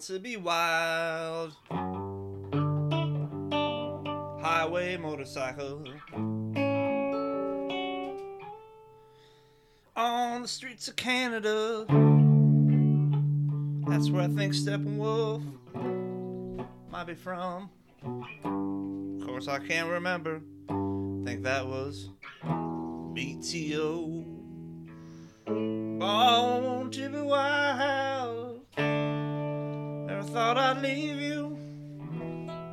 to be wild. Highway motorcycle. On the streets of Canada. That's where I think Steppenwolf might be from. Of course, I can't remember. think that was BTO. Born to be wild. Thought I'd leave you.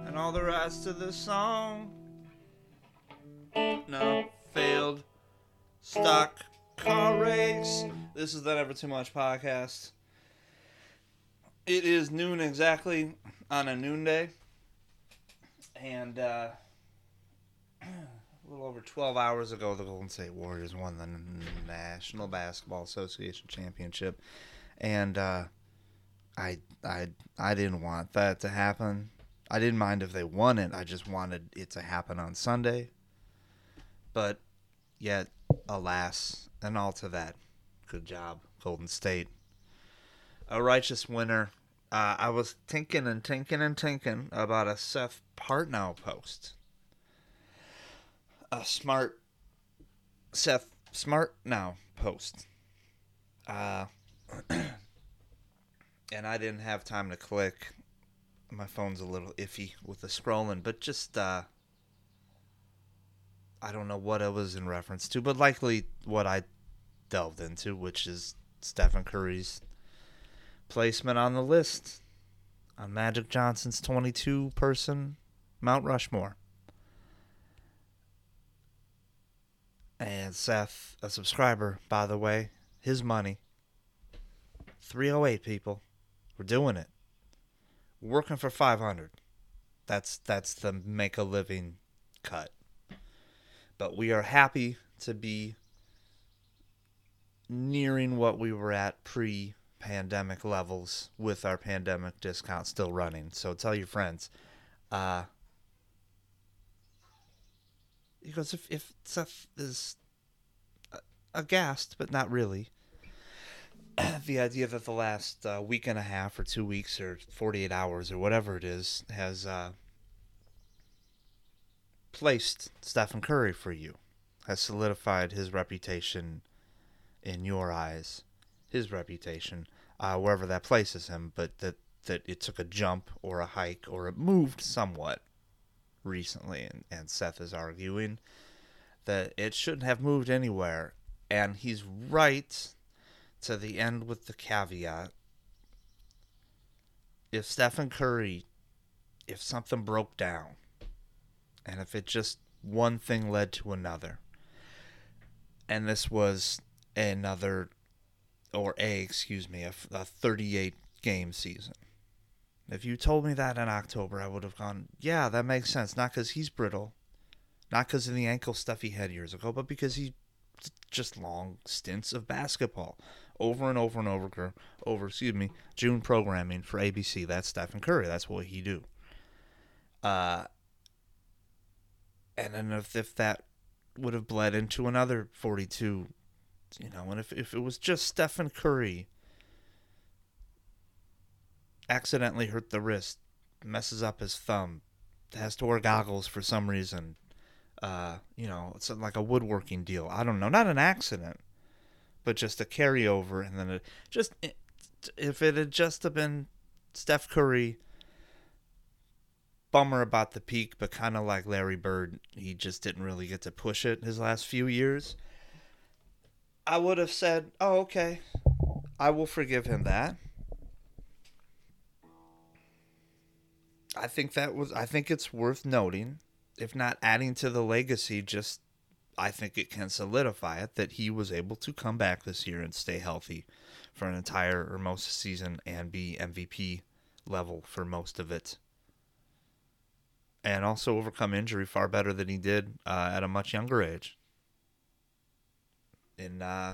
And all the rights to this song. No, failed. Stock car race. This is the Never Too Much podcast. It is noon exactly on a noon day. And uh, a little over 12 hours ago, the Golden State Warriors won the National Basketball Association championship. And uh, I, I, I didn't want that to happen. I didn't mind if they won it. I just wanted it to happen on Sunday. But yet, alas, and all to that. Good job, Golden State. A righteous winner. Uh, I was thinking and thinking and thinking about a Seth Partnow post. A smart Seth Smart Now post. Uh, and I didn't have time to click. My phone's a little iffy with the scrolling, but just uh, I don't know what it was in reference to, but likely what I delved into, which is Stephen Curry's placement on the list on Magic Johnson's 22 person Mount Rushmore. And Seth, a subscriber, by the way, his money. 308 people. We're doing it. We're working for 500. That's that's the make a living cut. But we are happy to be nearing what we were at pre pandemic levels with our pandemic discount still running. So tell your friends. Uh, because if, if Seth is aghast, but not really, the idea that the last uh, week and a half or two weeks or 48 hours or whatever it is has uh, placed Stephen Curry for you, has solidified his reputation in your eyes, his reputation, uh, wherever that places him, but that, that it took a jump or a hike or it moved somewhat recently. And, and Seth is arguing that it shouldn't have moved anywhere. And he's right to the end with the caveat. If Stephen Curry, if something broke down, and if it just one thing led to another, and this was another, or a, excuse me, a, a 38 game season. If you told me that in October, I would have gone, yeah, that makes sense. Not because he's brittle, not because of the ankle stuff he had years ago, but because he just long stints of basketball over and over and over over excuse me June programming for ABC. That's Stephen Curry. That's what he do. Uh, and then if if that would have bled into another 42 you know, and if, if it was just Stephen Curry accidentally hurt the wrist, messes up his thumb, has to wear goggles for some reason, uh, you know, it's like a woodworking deal. I don't know, not an accident, but just a carryover, and then it just if it had just been Steph Curry. Bummer about the peak, but kind of like Larry Bird, he just didn't really get to push it his last few years. I would have said, "Oh, okay. I will forgive him that." I think that was I think it's worth noting, if not adding to the legacy, just I think it can solidify it that he was able to come back this year and stay healthy for an entire or most season and be MVP level for most of it. And also overcome injury far better than he did uh, at a much younger age in uh,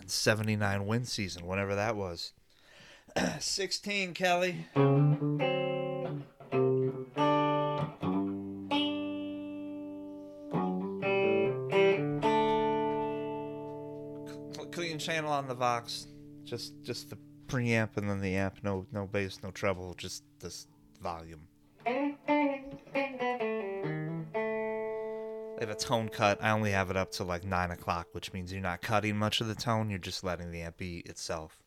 in 79 win season, whatever that was. 16, Kelly. Channel on the Vox. Just just the preamp and then the amp, no no bass, no treble, just this volume. They have a tone cut. I only have it up to like nine o'clock, which means you're not cutting much of the tone. You're just letting the amp be itself.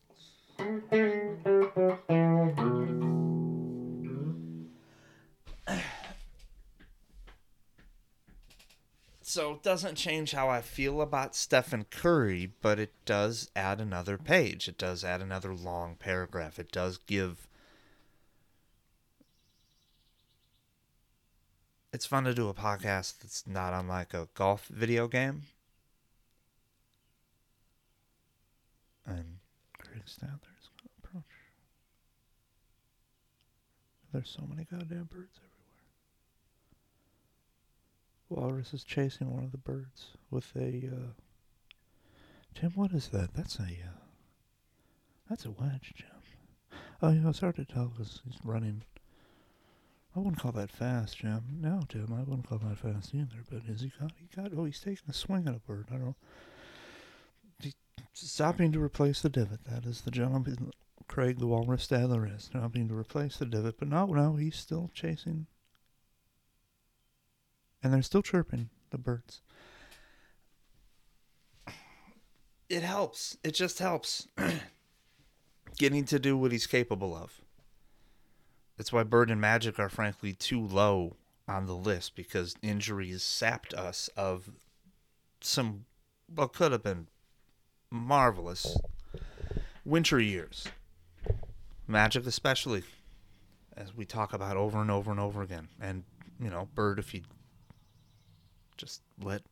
Doesn't change how I feel about Stephen Curry, but it does add another page. It does add another long paragraph. It does give. It's fun to do a podcast that's not unlike a golf video game. And Craig Stadler's approach. There's so many goddamn birds everywhere. Walrus is chasing one of the birds with a. Uh, Jim, what is that? That's a. Uh, that's a wedge, Jim. Oh, yeah, it's hard to tell because he's running. I wouldn't call that fast, Jim. No, Jim, I wouldn't call that fast either. But is he got? He got. Oh, he's taking a swing at a bird. I don't. He's stopping to replace the divot. That is the gentleman, Craig the Walrus Stadler is stopping to replace the divot. But no, no, he's still chasing and they're still chirping, the birds. It helps. It just helps. Getting to do what he's capable of. That's why Bird and Magic are frankly too low on the list because injuries sapped us of some what could have been marvelous winter years. Magic especially as we talk about over and over and over again. And, you know, Bird if he just let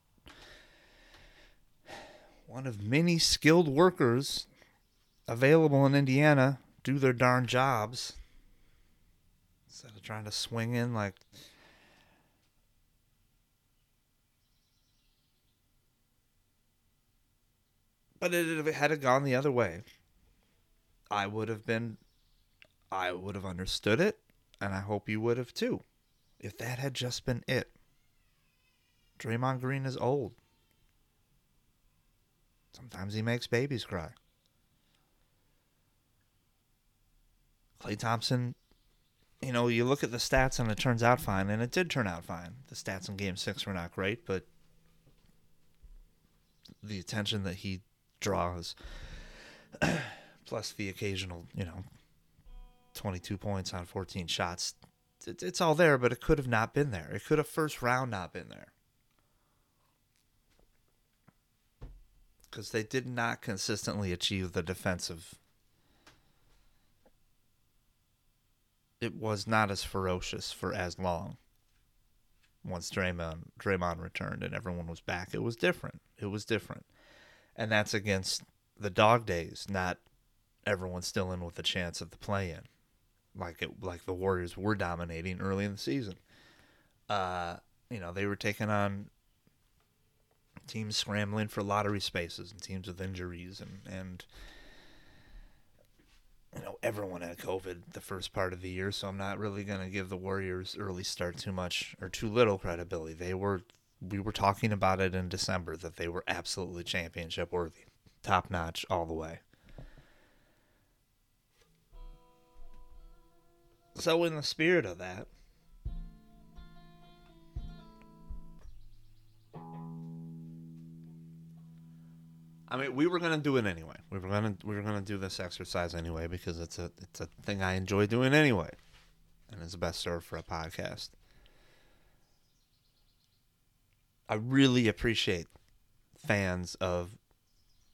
one of many skilled workers available in Indiana do their darn jobs instead of trying to swing in like but it, had it gone the other way i would have been i would have understood it and i hope you would have too if that had just been it Draymond Green is old. Sometimes he makes babies cry. Klay Thompson, you know, you look at the stats and it turns out fine, and it did turn out fine. The stats in game six were not great, but the attention that he draws, plus the occasional, you know, 22 points on 14 shots, it's all there, but it could have not been there. It could have first round not been there. Because they did not consistently achieve the defensive. It was not as ferocious for as long. Once Draymond Draymond returned and everyone was back, it was different. It was different, and that's against the dog days, not everyone still in with a chance of the play in, like it like the Warriors were dominating early in the season. Uh, you know they were taking on teams scrambling for lottery spaces and teams with injuries and and you know everyone had COVID the first part of the year, so I'm not really going to give the Warriors early start too much or too little credibility. They were we were talking about it in December that they were absolutely championship worthy, top notch all the way. So in the spirit of that, I mean, we were gonna do it anyway. We were gonna we were gonna do this exercise anyway because it's a it's a thing I enjoy doing anyway, and it's best served for a podcast. I really appreciate fans of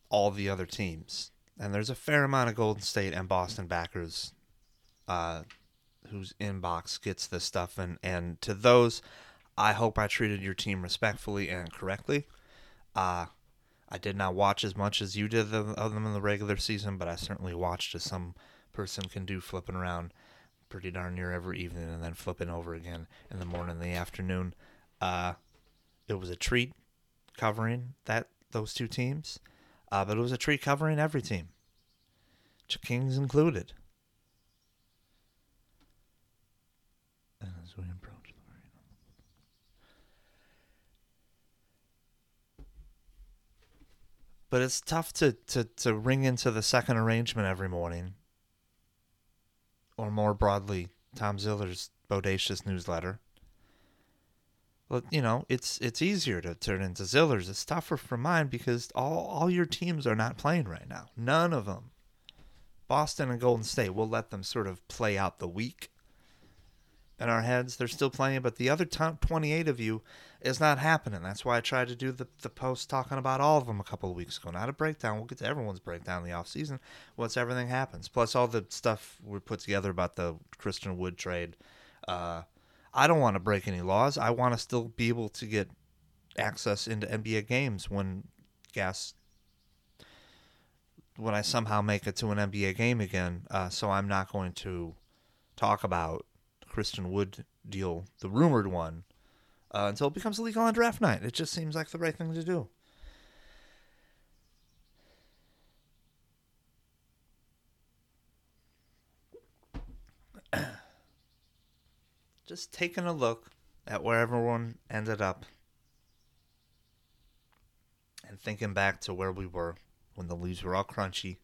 all the other teams, and there's a fair amount of Golden State and Boston backers, uh, whose inbox gets this stuff, and and to those, I hope I treated your team respectfully and correctly. Uh, I did not watch as much as you did of them in the regular season, but I certainly watched as some person can do, flipping around pretty darn near every evening and then flipping over again in the morning and the afternoon. Uh, it was a treat covering that those two teams, uh, but it was a treat covering every team, Kings included. as we approach but it's tough to, to, to ring into the second arrangement every morning or more broadly, Tom Ziller's bodacious newsletter. Well, you know, it's it's easier to turn into Zillers. It's tougher for mine because all all your teams are not playing right now. None of them. Boston and Golden State, we'll let them sort of play out the week in our heads. They're still playing, but the other t- 28 of you is not happening. That's why I tried to do the, the post talking about all of them a couple of weeks ago. Not a breakdown. We'll get to everyone's breakdown in the off season once everything happens. Plus all the stuff we put together about the Christian Wood trade. Uh, I don't want to break any laws. I want to still be able to get access into NBA games when gas when I somehow make it to an NBA game again. Uh, so I'm not going to talk about Christian Wood deal, the rumored one, uh, until it becomes illegal on draft night. It just seems like the right thing to do. just taking a look at where everyone ended up and thinking back to where we were when the leaves were all crunchy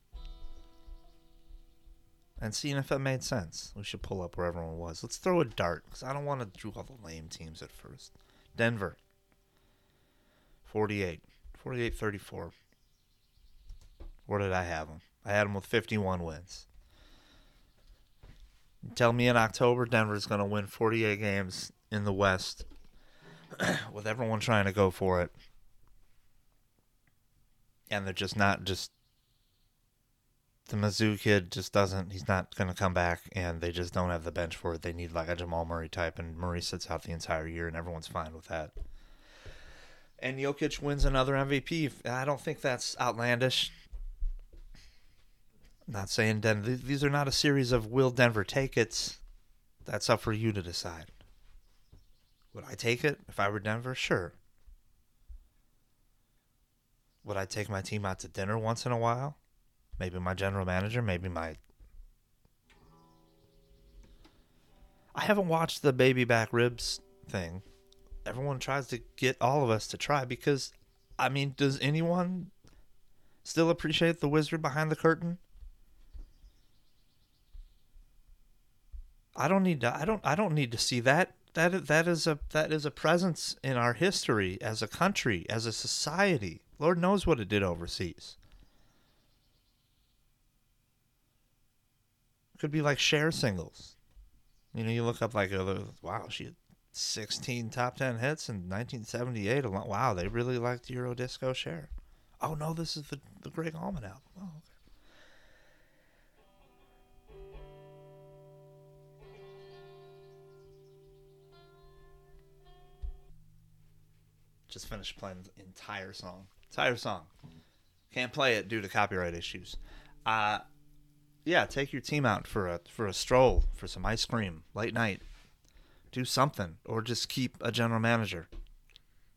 and seeing if it made sense. We should pull up where everyone was. Let's throw a dart because I don't want to do all the lame teams at first. Denver, 48. 48 34. Where did I have them? I had them with 51 wins. Tell me in October Denver's going to win 48 games in the West with everyone trying to go for it. And they're just not just the Mizzou kid just doesn't. He's not going to come back, and they just don't have the bench for it. They need like a Jamal Murray type, and Murray sits out the entire year, and everyone's fine with that. And Jokic wins another MVP. I don't think that's outlandish. not saying Denver. These are not a series of will Denver take it. That's up for you to decide. Would I take it if I were Denver? Sure. Would I take my team out to dinner once in a while? Maybe my general manager, maybe my. I haven't watched the baby back ribs thing. Everyone tries to get all of us to try because, I mean, does anyone still appreciate the wizard behind the curtain? I don't need to. I don't. I don't need to see that. That that is a that is a presence in our history as a country, as a society. Lord knows what it did overseas. Could be like Cher singles. You know, you look up like. Wow, she had 16 top 10 hits in 1978. Wow, they really liked Euro Disco Cher. Oh no, this is the the Gregg Allman album. Oh, okay. Just finished playing the entire song. Entire song. Can't play it due to copyright issues. Uh, yeah, take your team out for a for a stroll, for some ice cream, late night. Do something, or just keep a general manager.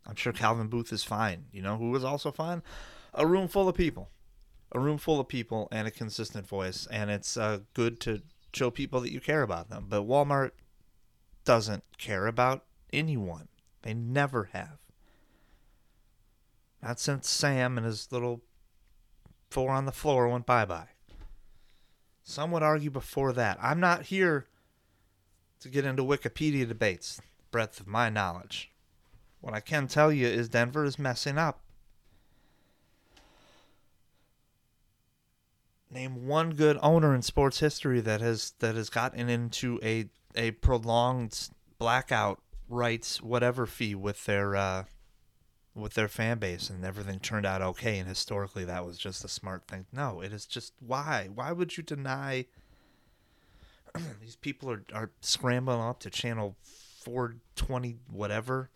I'm sure Calvin Booth is fine. You know who was also fine? A room full of people, a room full of people, and a consistent voice. And it's uh, good to show people that you care about them. But Walmart doesn't care about anyone. They never have. Not since Sam and his little four on the floor went bye bye. Some would argue before that. I'm not here to get into Wikipedia debates, breadth of my knowledge. What I can tell you is Denver is messing up. Name one good owner in sports history that has that has gotten into a a prolonged blackout rights whatever fee with their uh, with their fan base and everything turned out okay and historically that was just a smart thing. No, it is just why? Why would you deny these people are, are scrambling up to channel 420 whatever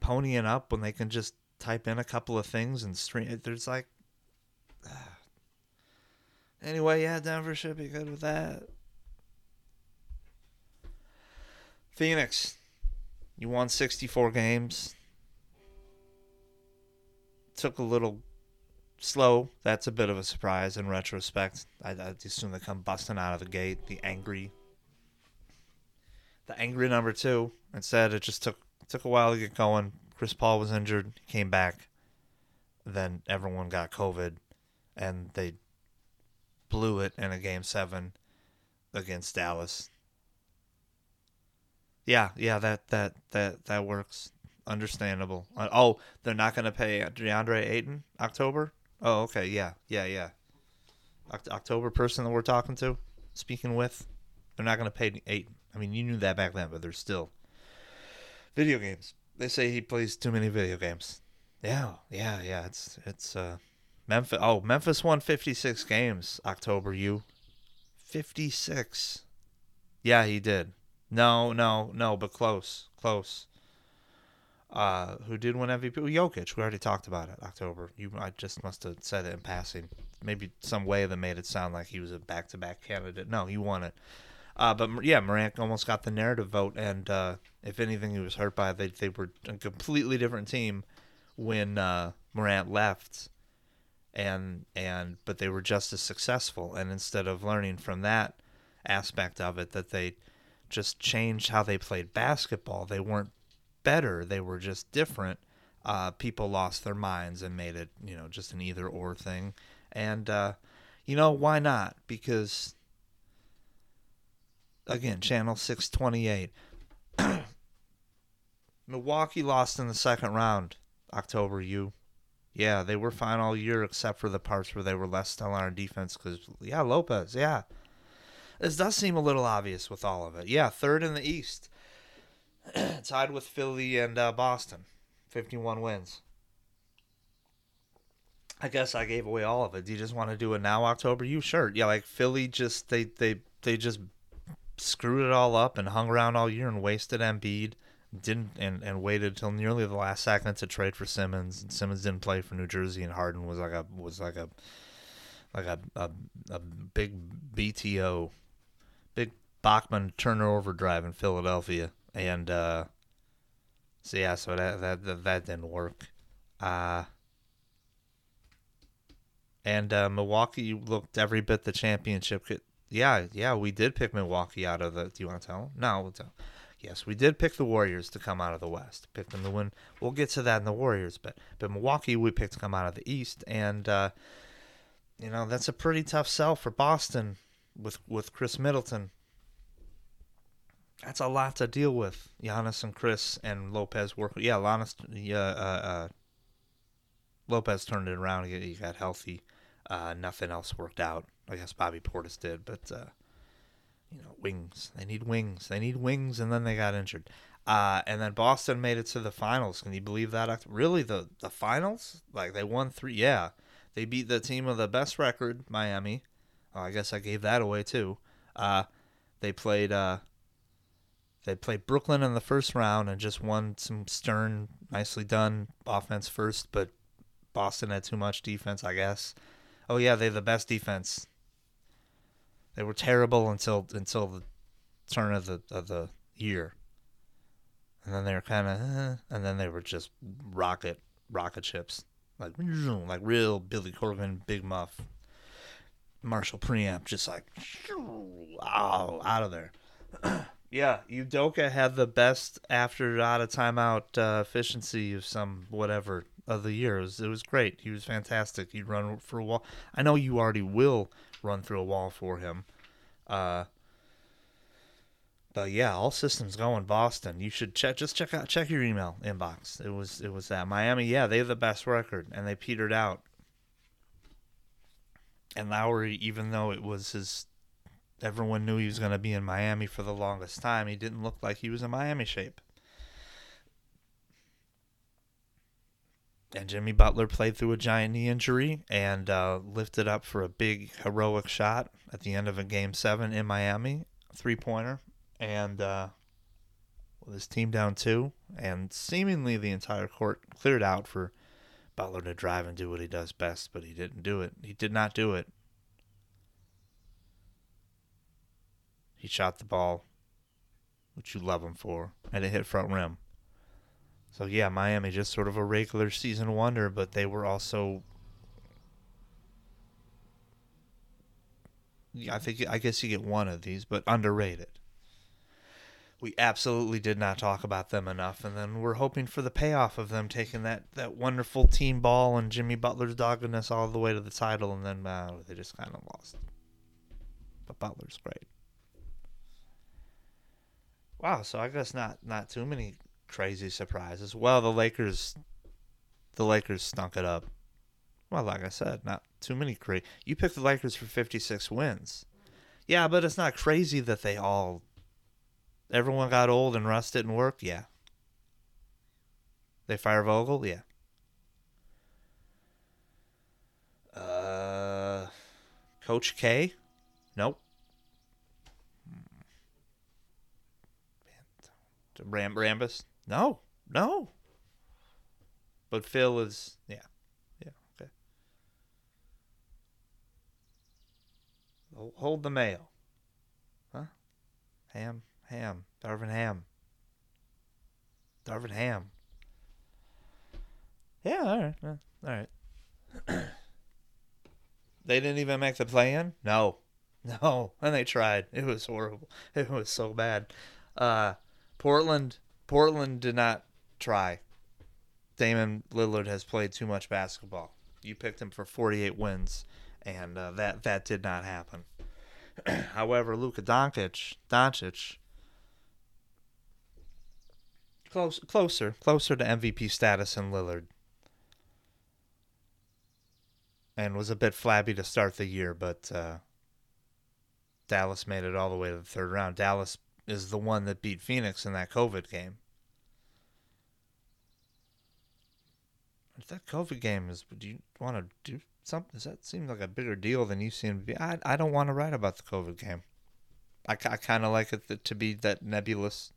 ponying up when they can just type in a couple of things and stream there's like anyway yeah denver should be good with that phoenix you won 64 games took a little slow. That's a bit of a surprise in retrospect. I, I assume they come busting out of the gate, the angry, the angry number two. Instead, it just took took a while to get going. Chris Paul was injured, came back. Then everyone got COVID, and they blew it in a game seven. against Dallas. Yeah, yeah, that that that that works. Understandable. Uh, oh, they're not going to pay DeAndre Ayton October. Oh, okay, yeah, yeah, yeah. October person that we're talking to, speaking with, they're not going to pay Ayton. I mean, you knew that back then, but there's still video games. They say he plays too many video games. Yeah, yeah, yeah. It's it's uh Memphis. Oh, Memphis won 56 games October. You 56. Yeah, he did. No, no, no, but close, close. Uh, who did win MVP? Jokic. We already talked about it. October. You, I just must have said it in passing. Maybe some way that made it sound like he was a back-to-back candidate. No, he won it. Uh, but yeah, Morant almost got the narrative vote, and uh, if anything, he was hurt by it. They they were a completely different team when uh, Morant left, and and but they were just as successful. And instead of learning from that aspect of it, that they just changed how they played basketball. They weren't better; they were just different. Uh, people lost their minds and made it, you know, just an either or thing. And uh, you know why not? Because again, channel six twenty eight. Milwaukee lost in the second round. October, you. Yeah, they were fine all year except for the parts where they were less stellar on defense. Because yeah, Lopez. Yeah, this does seem a little obvious with all of it. Yeah, third in the East, tied with Philly and uh, Boston, fifty-one wins. I guess I gave away all of it. Do you just want to do it now, October? You sure? Yeah, like Philly just they they they just screwed it all up and hung around all year and wasted Embiid. Didn't and, and waited till nearly the last second to trade for Simmons. And Simmons didn't play for New Jersey, and Harden was like a was like a like a a, a big BTO big Bachman turnover drive in Philadelphia, and uh, so yeah, so that that that, that didn't work. Uh, and uh, Milwaukee looked every bit the championship. Could, yeah, yeah, we did pick Milwaukee out of the. Do you want to tell? Them? No, we'll tell. Yes, we did pick the Warriors to come out of the West. Picked them to win. We'll get to that in the Warriors, but but Milwaukee we picked to come out of the East, and uh, you know that's a pretty tough sell for Boston with with Khris Middleton. That's a lot to deal with. Giannis and Chris and Lopez work. Yeah, Giannis, yeah, uh, uh, Lopez turned it around. He, he got healthy. Uh, nothing else worked out. I guess Bobby Portis did, but uh, you know, wings. They need wings. They need wings, and then they got injured. Uh, and then Boston made it to the finals. Can you believe that? Really, the the finals? Like they won three. Yeah, they beat the team with the best record, Miami. I guess I gave that away too. Uh, they played they played Brooklyn in the first round and just won some stern, nicely done offense first, but Boston had too much defense, I guess. Oh yeah, they are the best defense. They were terrible until until the turn of the of the year, and then they were kind of, eh, and then they were just rocket rocket ships, like like real Billy Corgan, Big Muff Marshall preamp, just like oh, out of there. yeah, Udoka had the best after out of timeout uh, efficiency of some whatever of the year. It was, it was great. He was fantastic. He'd run for a wall. I know you already will run through a wall for him. Uh, but yeah, all systems going Boston. You should check just check out check your email inbox. It was it was that Miami. Yeah, they have the best record and they petered out and Lowry, even though it was his, everyone knew he was going to be in Miami for the longest time, he didn't look like he was in Miami shape. And Jimmy Butler played through a giant knee injury and uh, lifted up for a big heroic shot at the end of a game seven in Miami, three pointer, and uh, with his team down two, and seemingly the entire court cleared out for Butler to drive and do what he does best, but he didn't do it. He did not do it. He shot the ball, which you love him for, and it hit front rim. So yeah, Miami just sort of a regular season wonder, but they were also I think I guess you get one of these, but underrated we absolutely did not talk about them enough. And then we're hoping for the payoff of them taking that, that wonderful team ball and Jimmy Butler's doggedness all the way to the title, and then uh, they just kind of lost. But Butler's great. Wow, so I guess not not too many crazy surprises. Well, the Lakers the Lakers stunk it up. Well, like I said, not too many crazy. You picked the Lakers for 56 wins. Yeah, but it's not crazy that they all everyone got old and rusted and worked. Yeah. They fire Vogel? Yeah. Uh Coach K? Nope. Ram Rambis? No, no. But Phil is yeah, yeah, okay. Hold the mail, huh? Ham, Ham, Darvin Ham. Darvin Ham. Yeah, all right, all right. they didn't even make the plan. No, no, and they tried. It was horrible. It was so bad. Uh, Portland Portland did not try. Damian Lillard has played too much basketball. You picked him for 48 wins, and uh, that that did not happen. However, Luka Doncic, Doncic, close, closer, closer to MVP status than Lillard, and was a bit flabby to start the year, but uh, Dallas made it all the way to the third round. Dallas is the one that beat Phoenix in that COVID game. That COVID game is, do you want to do something? Does that seem like a bigger deal than you seem to be? I, I don't want to write about the COVID game. I, I kind of like it to be that nebulous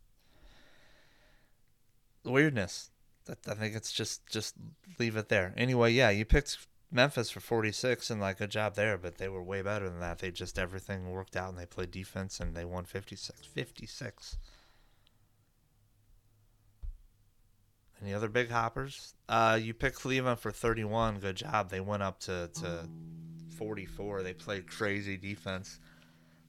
weirdness. I think it's just just leave it there. Anyway, yeah, you picked Memphis for 46 and like a job there, but they were way better than that. They just everything worked out and they played defense and they won 56. 56. Any other big hoppers? Uh, you picked Cleveland for 31. Good job. They went up to, to 44. They played crazy defense.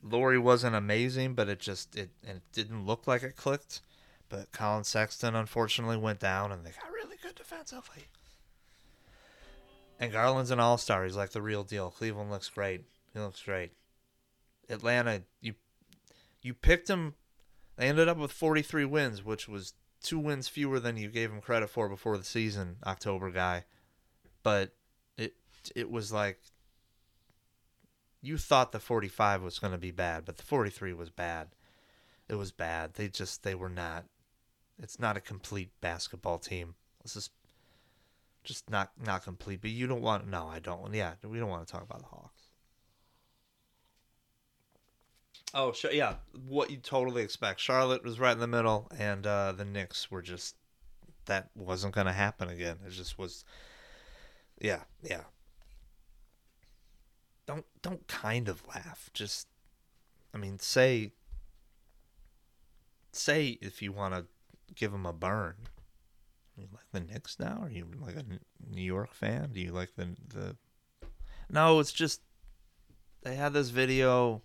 Lauri wasn't amazing, but it just it, it didn't look like it clicked. But Collin Sexton unfortunately went down, and they got really good defensively. And Garland's an all star. He's like the real deal. Cleveland looks great. He looks great. Atlanta, you you picked him. They ended up with 43 wins, which was two wins fewer than you gave him credit for before the season, October guy. But it it was like you thought the 45 was going to be bad, but the 43 was bad. It was bad. They just they were not. It's not a complete basketball team. Let's just just not not complete. But you don't want no, I don't. Yeah, we don't want to talk about the Hawks. Oh, sh- yeah, what you totally expect. Charlotte was right in the middle, and uh, the Knicks were just that wasn't going to happen again. It just was. Yeah, yeah. Don't don't kind of laugh. Just, I mean, say. Say if you want to give them a burn. You like the Knicks now? Are you like a New York fan? Do you like the the? No, it's just they had this video.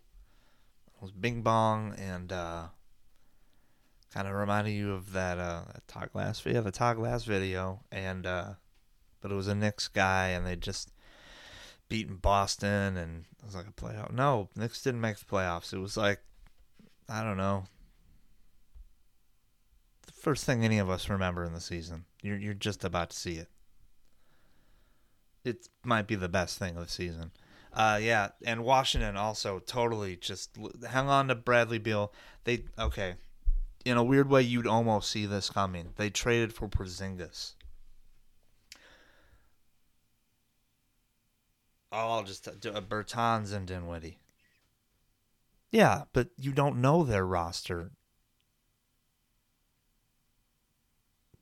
It was Bing Bong and uh, kind of reminded you of that uh, that Todd Glass video, the Todd Glass video, and uh, but it was a Knicks guy, and they just beaten Boston, and it was like a playoff. No, Knicks didn't make the playoffs. It was like I don't know first thing any of us remember in the season. You're you're just about to see it. It might be the best thing of the season. Uh, yeah, and Washington also totally just hang on to Bradley Beal. They okay, in a weird way, you'd almost see this coming. They traded for Porzingis. Oh, I'll just uh, Bertans and Dinwiddie. Yeah, but you don't know their roster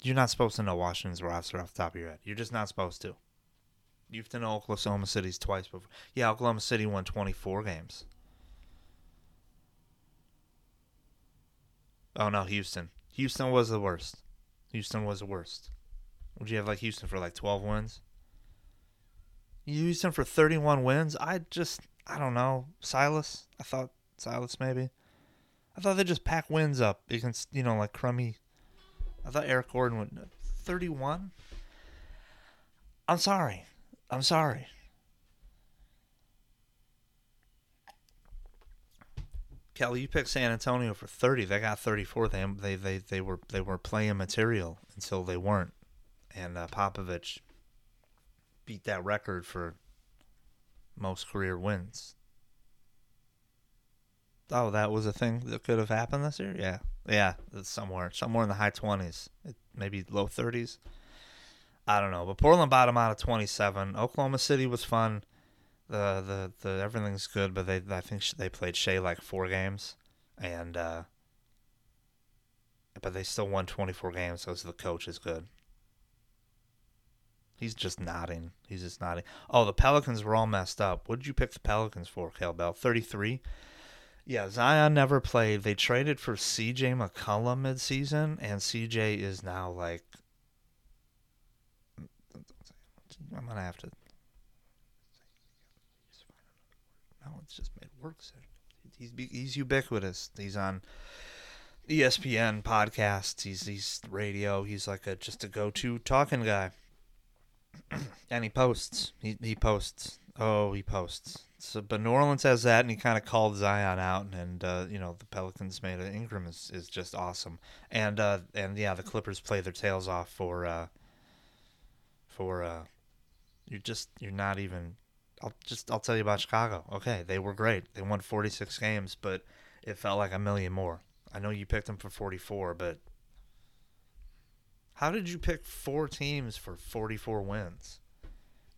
You're not supposed to know Washington's roster off the top of your head. You're just not supposed to. You have to Oklahoma City's twice before. Yeah, Oklahoma City won 24 games. Oh no, Houston. Houston was the worst. Houston was the worst. Would you have like Houston for like 12 wins? Houston for 31 wins? I just, I don't know. Silas? I thought Silas maybe. I thought they just pack wins up against, you know, like crummy I thought Eric Gordon would 31. I'm sorry. I'm sorry. Kelly, you picked San Antonio for 30. They got 34. They they they, they were they were playing material until they weren't, and uh, Popovich beat that record for most career wins. Oh, that was a thing that could have happened this year. Yeah, yeah, somewhere somewhere in the high 20s, maybe low 30s. I don't know, but Portland bottom out of 27. Oklahoma City was fun the the the everything's good, but they I think they played Shai like four games, and uh, but they still won 24 games, so the coach is good. He's just nodding. He's just nodding. Oh, the Pelicans were all messed up. What did you pick the Pelicans for, Cal Bell? 33? Yeah, Zion never played. They traded for CJ McCollum midseason, and CJ is now like. I'm going to have to No, it's just made work. He's he's ubiquitous. He's on ESPN podcasts. He's he's radio. He's like a just a go to talking guy. and he posts. He he posts. Oh, he posts. So, but New Orleans has that, and he kind of called Zion out, and uh, you know the Pelicans made it. Ingram is, is just awesome, and uh, and yeah, the Clippers play their tails off for uh, for uh, you're just you're not even I'll just I'll tell you about Chicago. Okay, they were great. They won 46 games, but it felt like a million more. I know you picked them for 44, but how did you pick four teams for 44 wins?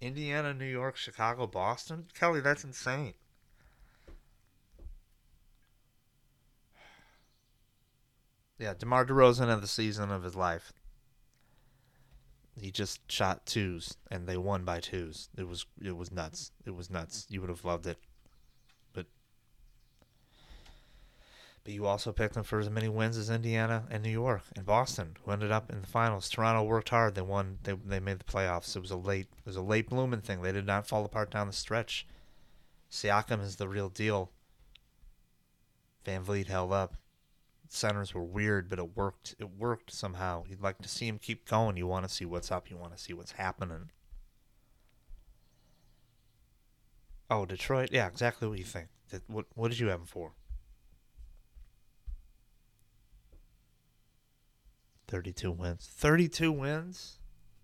Indiana, New York, Chicago, Boston? Kelly, that's insane. Yeah, DeMar DeRozan had the season of his life he just shot twos and they won by twos. It was it was nuts. It was nuts. You would have loved it. But you also picked them for as many wins as Indiana and New York and Boston, who ended up in the finals. Toronto worked hard. They won. They they made the playoffs. It was a late it was a late blooming thing. They did not fall apart down the stretch. Siakam is the real deal. VanVleet held up centers were weird, but it worked. It worked somehow. You'd like to see him keep going. You want to see what's up. You want to see what's happening. Oh, Detroit. Yeah, exactly what you think. What What did you have him for? Thirty-two wins. Thirty-two wins.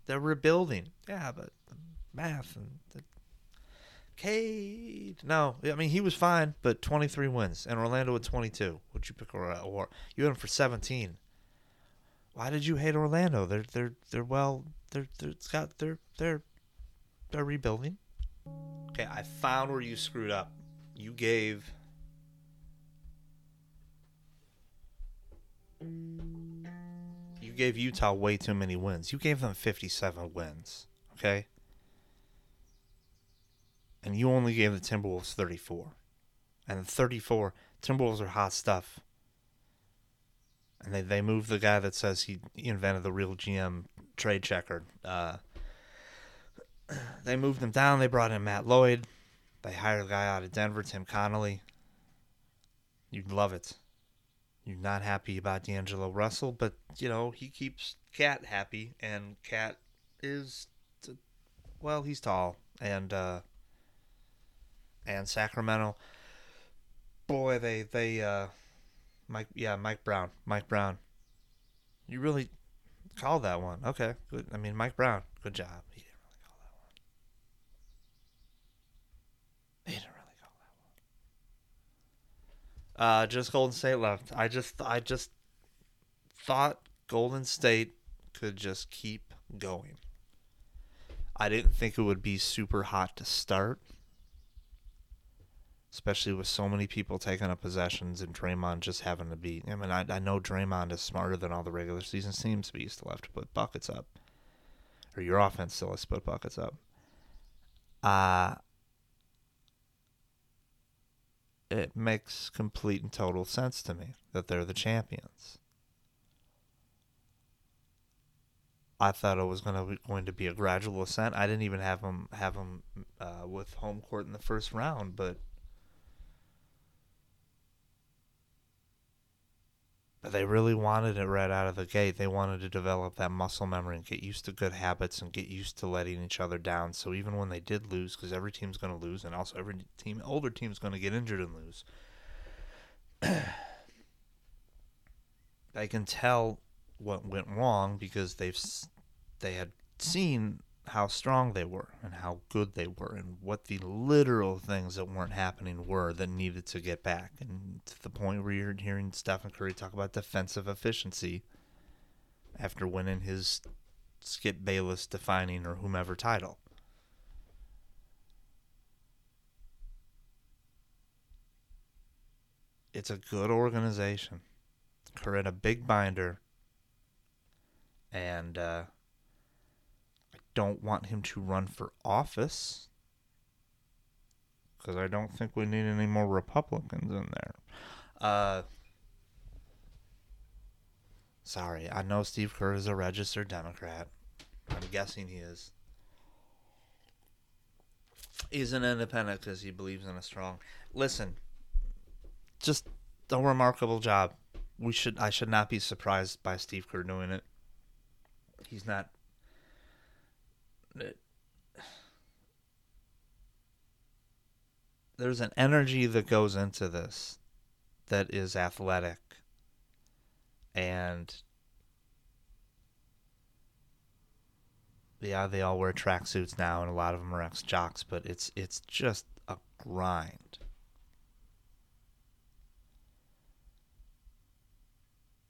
They're rebuilding. Yeah, but the math and the Cade. No, I mean he was fine, but 23 wins, and Orlando with 22. Would you pick or you had him for 17? Why did you hate Orlando? They're they're they're well. They're they're got they're they're they're rebuilding. Okay, I found where you screwed up. You gave. Gave Utah way too many wins. You gave them 57 wins. Okay? and you only gave the Timberwolves 34. And 34, Timberwolves are hot stuff. And they, they moved the guy that says he, invented the real GM trade checker. Uh, they moved him down. They brought in Matt Lloyd. They hired a guy out of Denver, Tim Connolly. You'd love it. You're not happy about D'Angelo Russell, but, you know, he keeps Cat happy. And Cat is, well, he's tall. And, uh, and Sacramento. Boy, they they uh, Mike yeah Mike Brown Mike Brown. You really called that one. Okay, good. I mean Mike Brown, good job. He didn't really call that one. He didn't really call that one. Uh, just Golden State left. I just I just thought Golden State could just keep going. I didn't think it would be super hot to start especially with so many people taking up possessions and Draymond just having to be. I mean, I, I know Draymond is smarter than all the regular season teams, but you still have to put buckets up, or your offense still has to put buckets up. Uh, it makes complete and total sense to me that they're the champions. I thought it was going to be, going to be a gradual ascent. I didn't even have them have them uh, with home court in the first round, but But they really wanted it right out of the gate. They wanted to develop that muscle memory and get used to good habits and get used to letting each other down. So even when they did lose, because every team's going to lose, and also every team, older team's going to get injured and lose. I can tell what went wrong because they've they had seen how strong they were and how good they were and what the literal things that weren't happening were that needed to get back and to the point where you're hearing Stephen Curry talk about defensive efficiency after winning his Skip Bayless defining or whomever title. It's a good organization. Curry had a big binder and uh, don't want him to run for office because I don't think we need any more Republicans in there. Uh, sorry, I know Steve Kerr is a registered Democrat. I'm guessing he is. He's an independent because he believes in a strong. Listen, just a remarkable job. We should. I should not be surprised by Steve Kerr doing it he's not there's an energy that goes into this that is athletic and yeah they all wear tracksuits now and a lot of them are ex jocks but it's it's just a grind.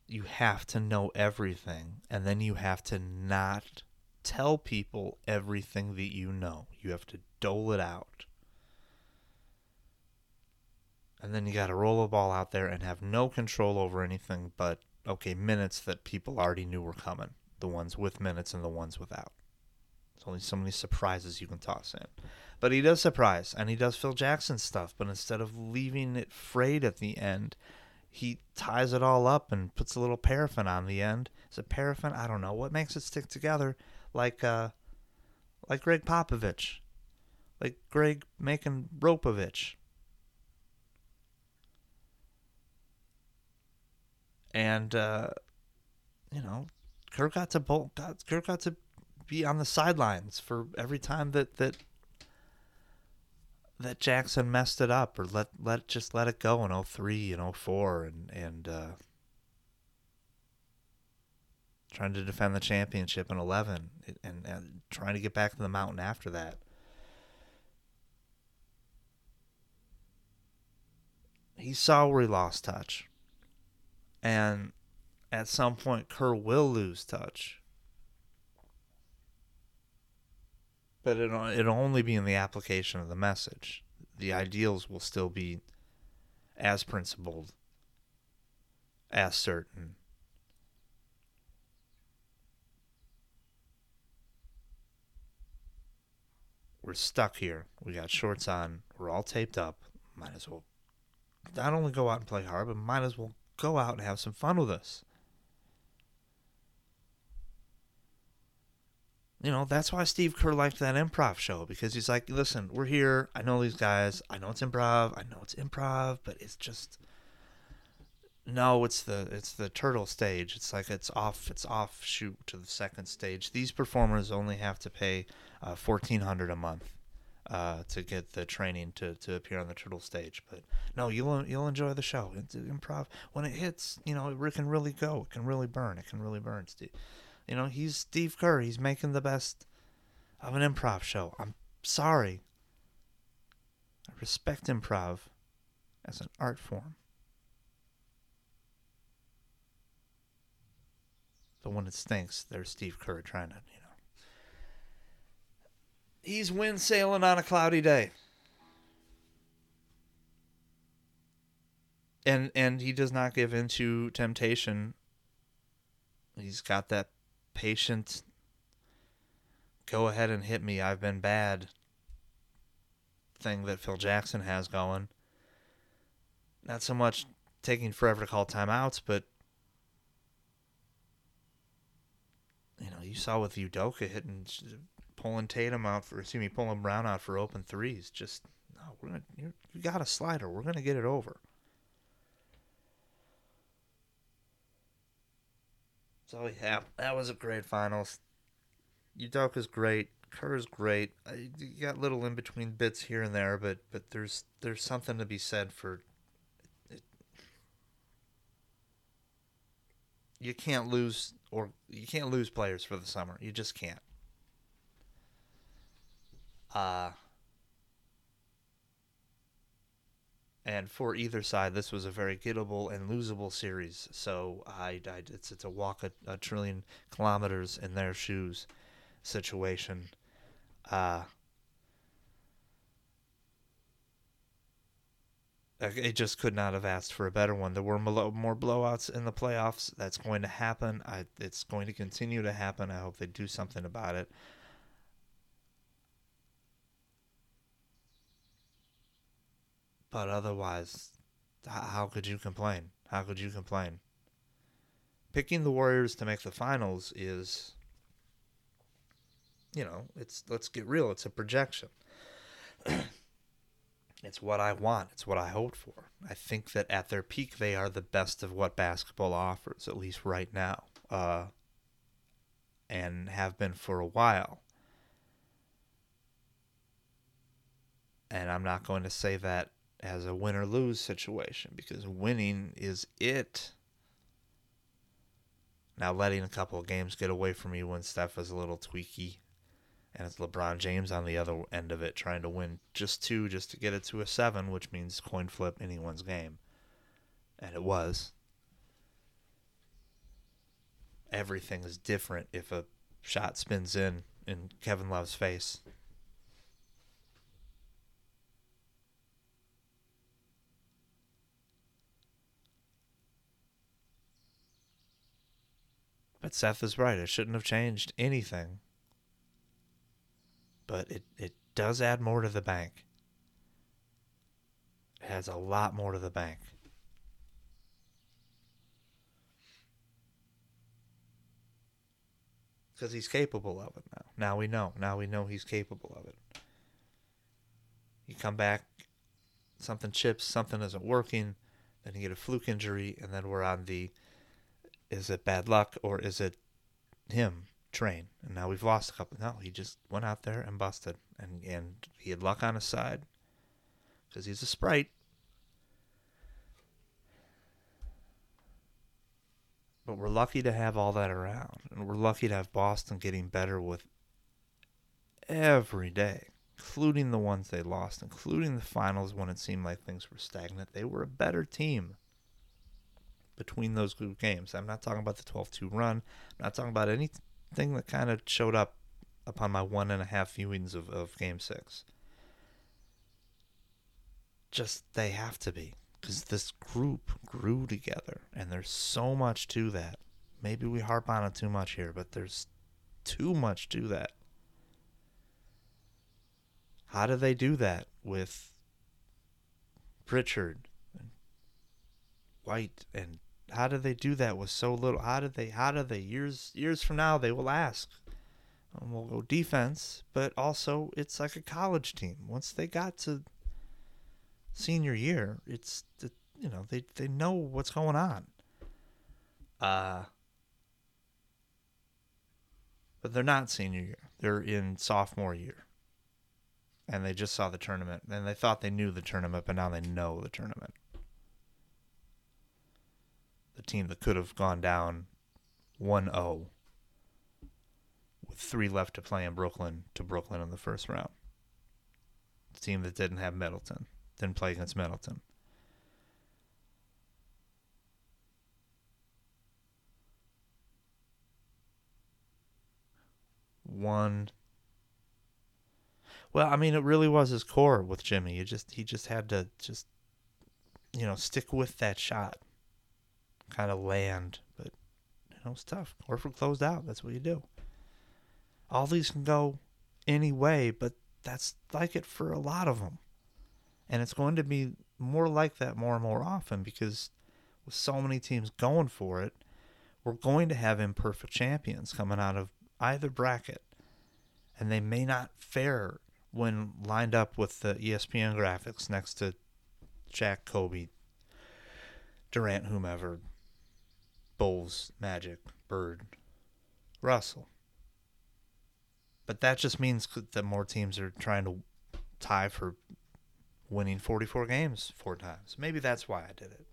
You have to know everything and then you have to not tell people everything that you know. You have to dole it out. And then you got to roll a ball out there and have no control over anything but, okay, minutes that people already knew were coming. The ones with minutes and the ones without. There's only so many surprises you can toss in. But he does surprise, and he does Phil Jackson stuff, but instead of leaving it frayed at the end, he ties it all up and puts a little paraffin on the end. Is it paraffin? I don't know. What makes it stick together like uh like Gregg Popovich. Like Greg making Ropovich. And uh you know, Kirk got to bolt got Kirk got to be on the sidelines for every time that that that Jackson messed it up or let let just let it go in 03 and 04 and and uh, trying to defend the championship in 11 and, and trying to get back to the mountain after that. He saw where he lost touch. And at some point Kerr will lose touch. but it'll, it'll only be in the application of the message. The ideals will still be as principled, as certain. We're stuck here. We got shorts on. We're all taped up. Might as well not only go out and play hard, but might as well go out and have some fun with us. you know, that's why Steve Kerr liked that improv show because he's like, listen, we're here. I know these guys. I know it's improv. I know it's improv, but it's just no, it's the it's the turtle stage. It's like it's off it's offshoot to the second stage. These performers only have to pay uh, fourteen hundred a month uh, to get the training to, to appear on the turtle stage. But no, you'll you'll enjoy the show. It's improv when it hits. You know, it can really go. It can really burn. It can really burn, Steve. You know, he's Steve Kerr. He's making the best of an improv show. I'm sorry. I respect improv as an art form. But when it stinks, there's Steve Kerr trying to. He's wind sailing on a cloudy day. And and he does not give into temptation. He's got that patient go ahead and hit me i've been bad thing that phil jackson has going not so much taking forever to call timeouts but you know you saw with Udoka hitting pulling Tatum out for excuse me pulling Brown out for open threes just no we're gonna you got a slider we're gonna get it over So yeah, that was a great finals. Udoka's great. Kerr's great. You got little in between bits here and there, but but there's there's something to be said for you can't lose or you can't lose players for the summer. You just can't. Uh and for either side, this was a very gettable and losable series. So I, I it's it's a walk a, a trillion kilometers in their shoes situation. Uh, it just could not have asked for a better one. There were more blowouts in the playoffs. That's going to happen. I, it's going to continue to happen. I hope they do something about it. But otherwise, how could you complain? How could you complain? Picking the Warriors to make the finals is, you know, it's let's get real. It's a projection. it's what I want. It's what I hoped for. I think that at their peak, they are the best of what basketball offers, at least right now, uh, and have been for a while. And I'm not going to say that as a win or lose situation because winning is it. Now, letting a couple of games get away from you when Steph is a little tweaky, and it's LeBron James on the other end of it trying to win just two just to get it to a seven, which means coin flip anyone's game. And it was. Everything is different if a shot spins in in Kevin Love's face But Seth is right. It shouldn't have changed anything. But it, it does add more to the bank. It adds a lot more to the bank. Because he's capable of it now. Now we know. Now we know he's capable of it. You come back, something chips, something isn't working, then you get a fluke injury, and then we're on the is it bad luck or is it him train? And now we've lost a couple. No, he just went out there and busted, and and he had luck on his side because he's a sprite. But we're lucky to have all that around, and we're lucky to have Boston getting better with every day, including the ones they lost, including the finals when it seemed like things were stagnant. They were a better team between those group games. I'm not talking about the 12 2 run. I'm not talking about anything that kind of showed up upon my one and a half viewings of, of game six. Just they have to be because this group grew together and there's so much to that. Maybe we harp on it too much here, but there's too much to that. How do they do that with Pritchard White and how do they do that with so little? How did they? How do they? Years years from now, they will ask. Um, we'll go defense, but also it's like a college team. Once they got to senior year, it's the you know they they know what's going on. Uh but they're not senior year. They're in sophomore year. And they just saw the tournament and they thought they knew the tournament, but now they know the tournament the team that could have gone down 1 0 with three left to play in Brooklyn to Brooklyn in the first round. The team that didn't have Middleton, didn't play against Middleton. One. Well, I mean, it really was his core with Jimmy. You just he just had to just, you know, stick with that shot kind of land. But you know, it's tough. Horford closed out. That's what you do. All these can go any way, but that's like it for a lot of them. And it's going to be more like that more and more often because with so many teams going for it, we're going to have imperfect champions coming out of either bracket. And they may not fare when lined up with the ESPN graphics next to Shaq Kobe, Durant, whomever, Bulls, Magic, Bird, Russell. But that just means that more teams are trying to tie for winning 44 games four times. Maybe that's why I did it.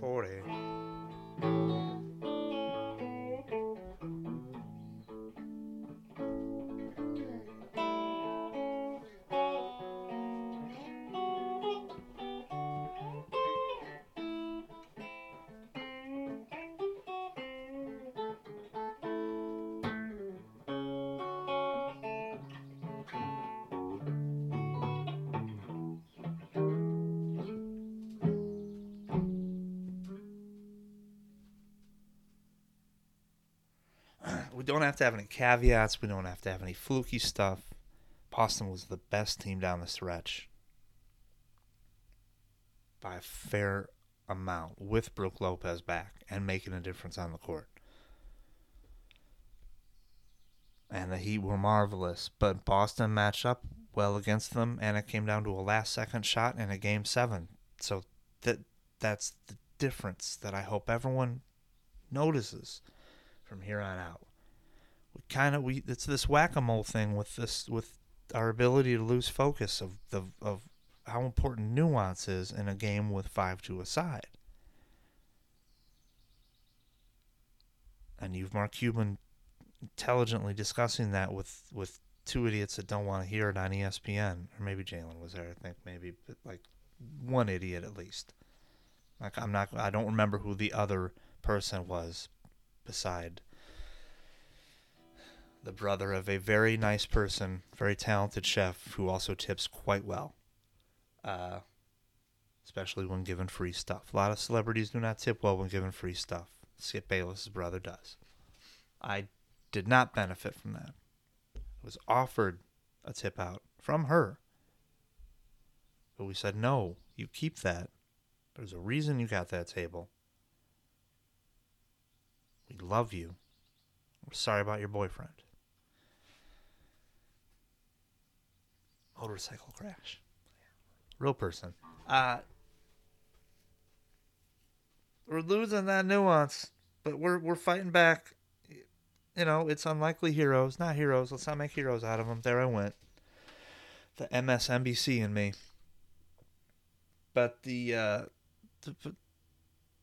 40. We don't have to have any caveats. We don't have to have any fluky stuff. Boston was the best team down the stretch by a fair amount with Brook Lopez back and making a difference on the court. And the Heat were marvelous, but Boston matched up well against them, and it came down to a last second shot in a game seven. So that that's the difference that I hope everyone notices from here on out. Kind of we it's this whack a mole thing with this with our ability to lose focus of the of how important nuance is in a game with five to a side. And you've Mark Cuban intelligently discussing that with with two idiots that don't want to hear it on ESPN, or maybe Jalen was there. I think maybe but like one idiot at least. Like I'm not. I don't remember who the other person was, beside the brother of a very nice person, very talented chef who also tips quite well. Uh, especially when given free stuff. A lot of celebrities do not tip well when given free stuff. Skip Bayless's brother does. I did not benefit from that. I was offered a tip out from her. But we said, no, you keep that. There's a reason you got that table. We love you. We're sorry about your boyfriend. Motorcycle crash. Real person. Uh, we're losing that nuance, but we're we're fighting back. You know, it's unlikely heroes, not heroes. Let's not make heroes out of them. There I went. The MSNBC in me. But the, uh, the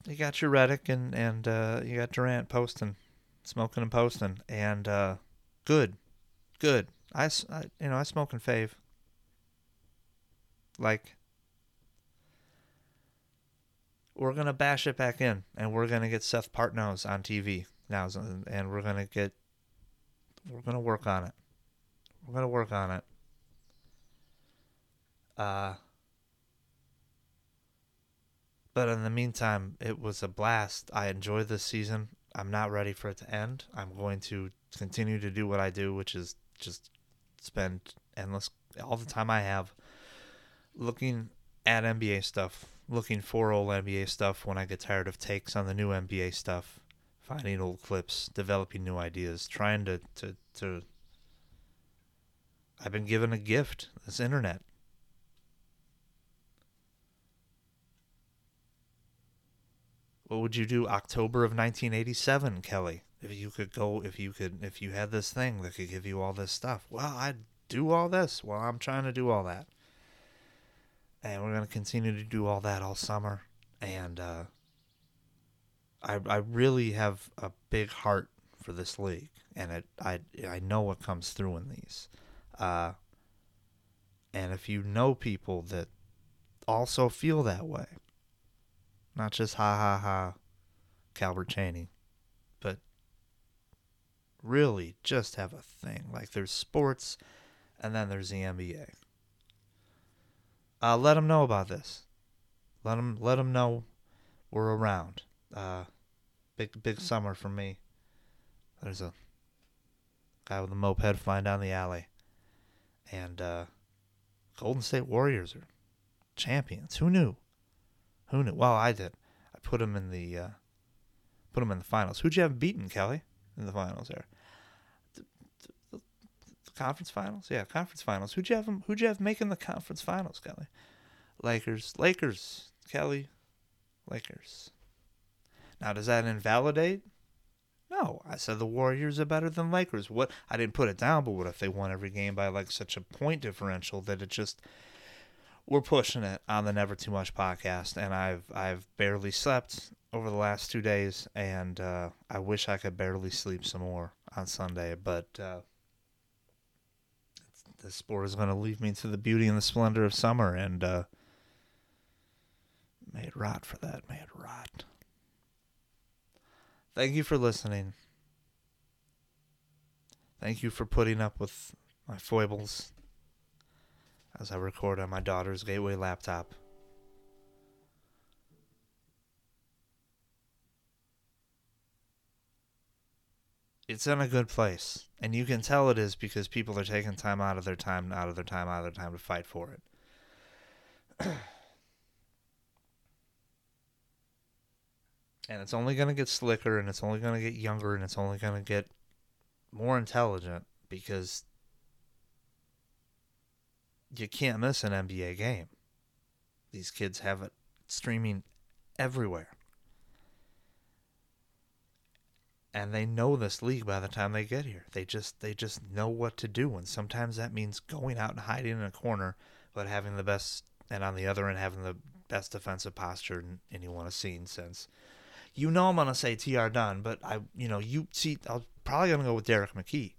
you got your Redick and and uh, you got Durant posting, smoking and posting, and uh, good, good. I, I- you know I smoke and fave. Like we're gonna bash it back in, and we're gonna get Seth Partnows on TV now, and we're gonna get we're gonna work on it. We're gonna work on it. Uh. But in the meantime, it was a blast. I enjoyed this season. I'm not ready for it to end. I'm going to continue to do what I do, which is just spend endless all the time I have looking at NBA stuff, looking for old NBA stuff when I get tired of takes on the new NBA stuff, finding old clips, developing new ideas, trying to to, to I've been given a gift, this internet. What would you do October of 1987, Kelly? If you could go, if you could, if you had this thing that could give you all this stuff, well, I'd do all this. Well, I'm trying to do all that. And we're going to continue to do all that all summer. And uh, I, I really have a big heart for this league. And it, I, I know what comes through in these. Uh, and if you know people that also feel that way, not just ha ha ha, Calbert Cheaney, but really just have a thing. Like there's sports, and then there's the NBA. Uh, let them know about this. Let them let them know we're around. Uh, big big summer for me. There's a guy with a moped flying down the alley, and uh, Golden State Warriors are champions. Who knew? Who knew? Well, I did. I put them in the uh, put them in the finals. Who'd you have beaten, Kelly, in the finals there? Conference finals, yeah, conference finals. Who'd you have? 'em- Who'd you have making the conference finals, Kelly? Lakers, Lakers, Kelly, Lakers. Now, does that invalidate? No, I said the Warriors are better than Lakers. What I didn't put it down, but what if they won every game by like such a point differential that it just we're pushing it on the Never Too Much podcast, and I've I've barely slept over the last two days, and uh, I wish I could barely sleep some more on Sunday, but uh, the sport is going to leave me to the beauty and the splendor of summer, and uh, may it rot for that, may it rot. Thank you for listening. Thank you for putting up with my foibles as I record on my daughter's Gateway laptop. It's in a good place, and you can tell it is because people are taking time out of their time, out of their time, out of their time to fight for it. and it's only going to get slicker, and it's only going to get younger, and it's only going to get more intelligent because you can't miss an NBA game. These kids have it streaming everywhere. And they know this league by the time they get here. They just they just know what to do and sometimes that means going out and hiding in a corner but having the best and on the other end having the best defensive posture anyone has seen since. You know I'm gonna say TR Dunn, but I you know, you see I'm probably gonna go with Derrick McKey.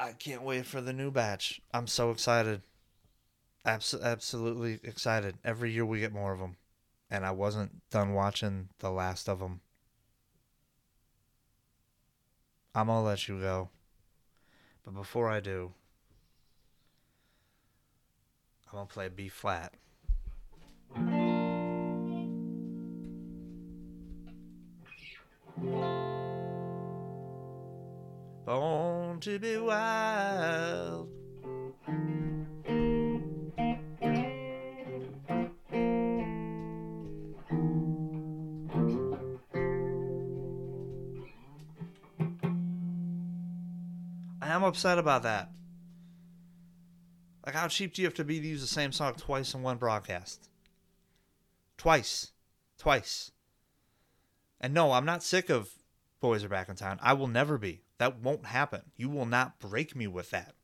I can't wait for the new batch. I'm so excited. Abs- absolutely excited. Every year we get more of them. And I wasn't done watching the last of them. I'm going to let you go. But before I do, I'm going to play B flat. Born to be wild. I am upset about that. Like, how cheap do you have to be to use the same song twice in one broadcast? Twice. Twice. And no, I'm not sick of Boys Are Back in Town. I will never be. That won't happen. You will not break me with that.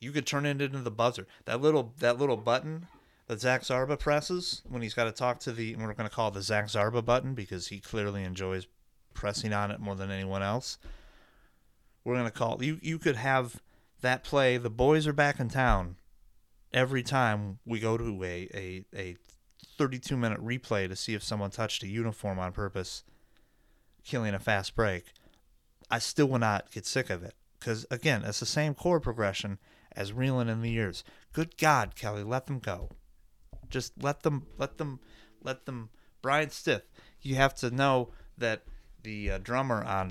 You could turn it into the buzzer. That little that little button that Zach Zarba presses when he's got to talk to the we're going to call it the Zach Zarba button because he clearly enjoys pressing on it more than anyone else. We're going to call you you could have that play the boys are back in town every time we go to a a, a 32 minute replay to see if someone touched a uniform on purpose killing a fast break. I still will not get sick of it because again, it's the same chord progression as reeling in the years. Good God, Kelly, let them go. Just let them, let them, let them. Brian Stith, you have to know that the uh, drummer on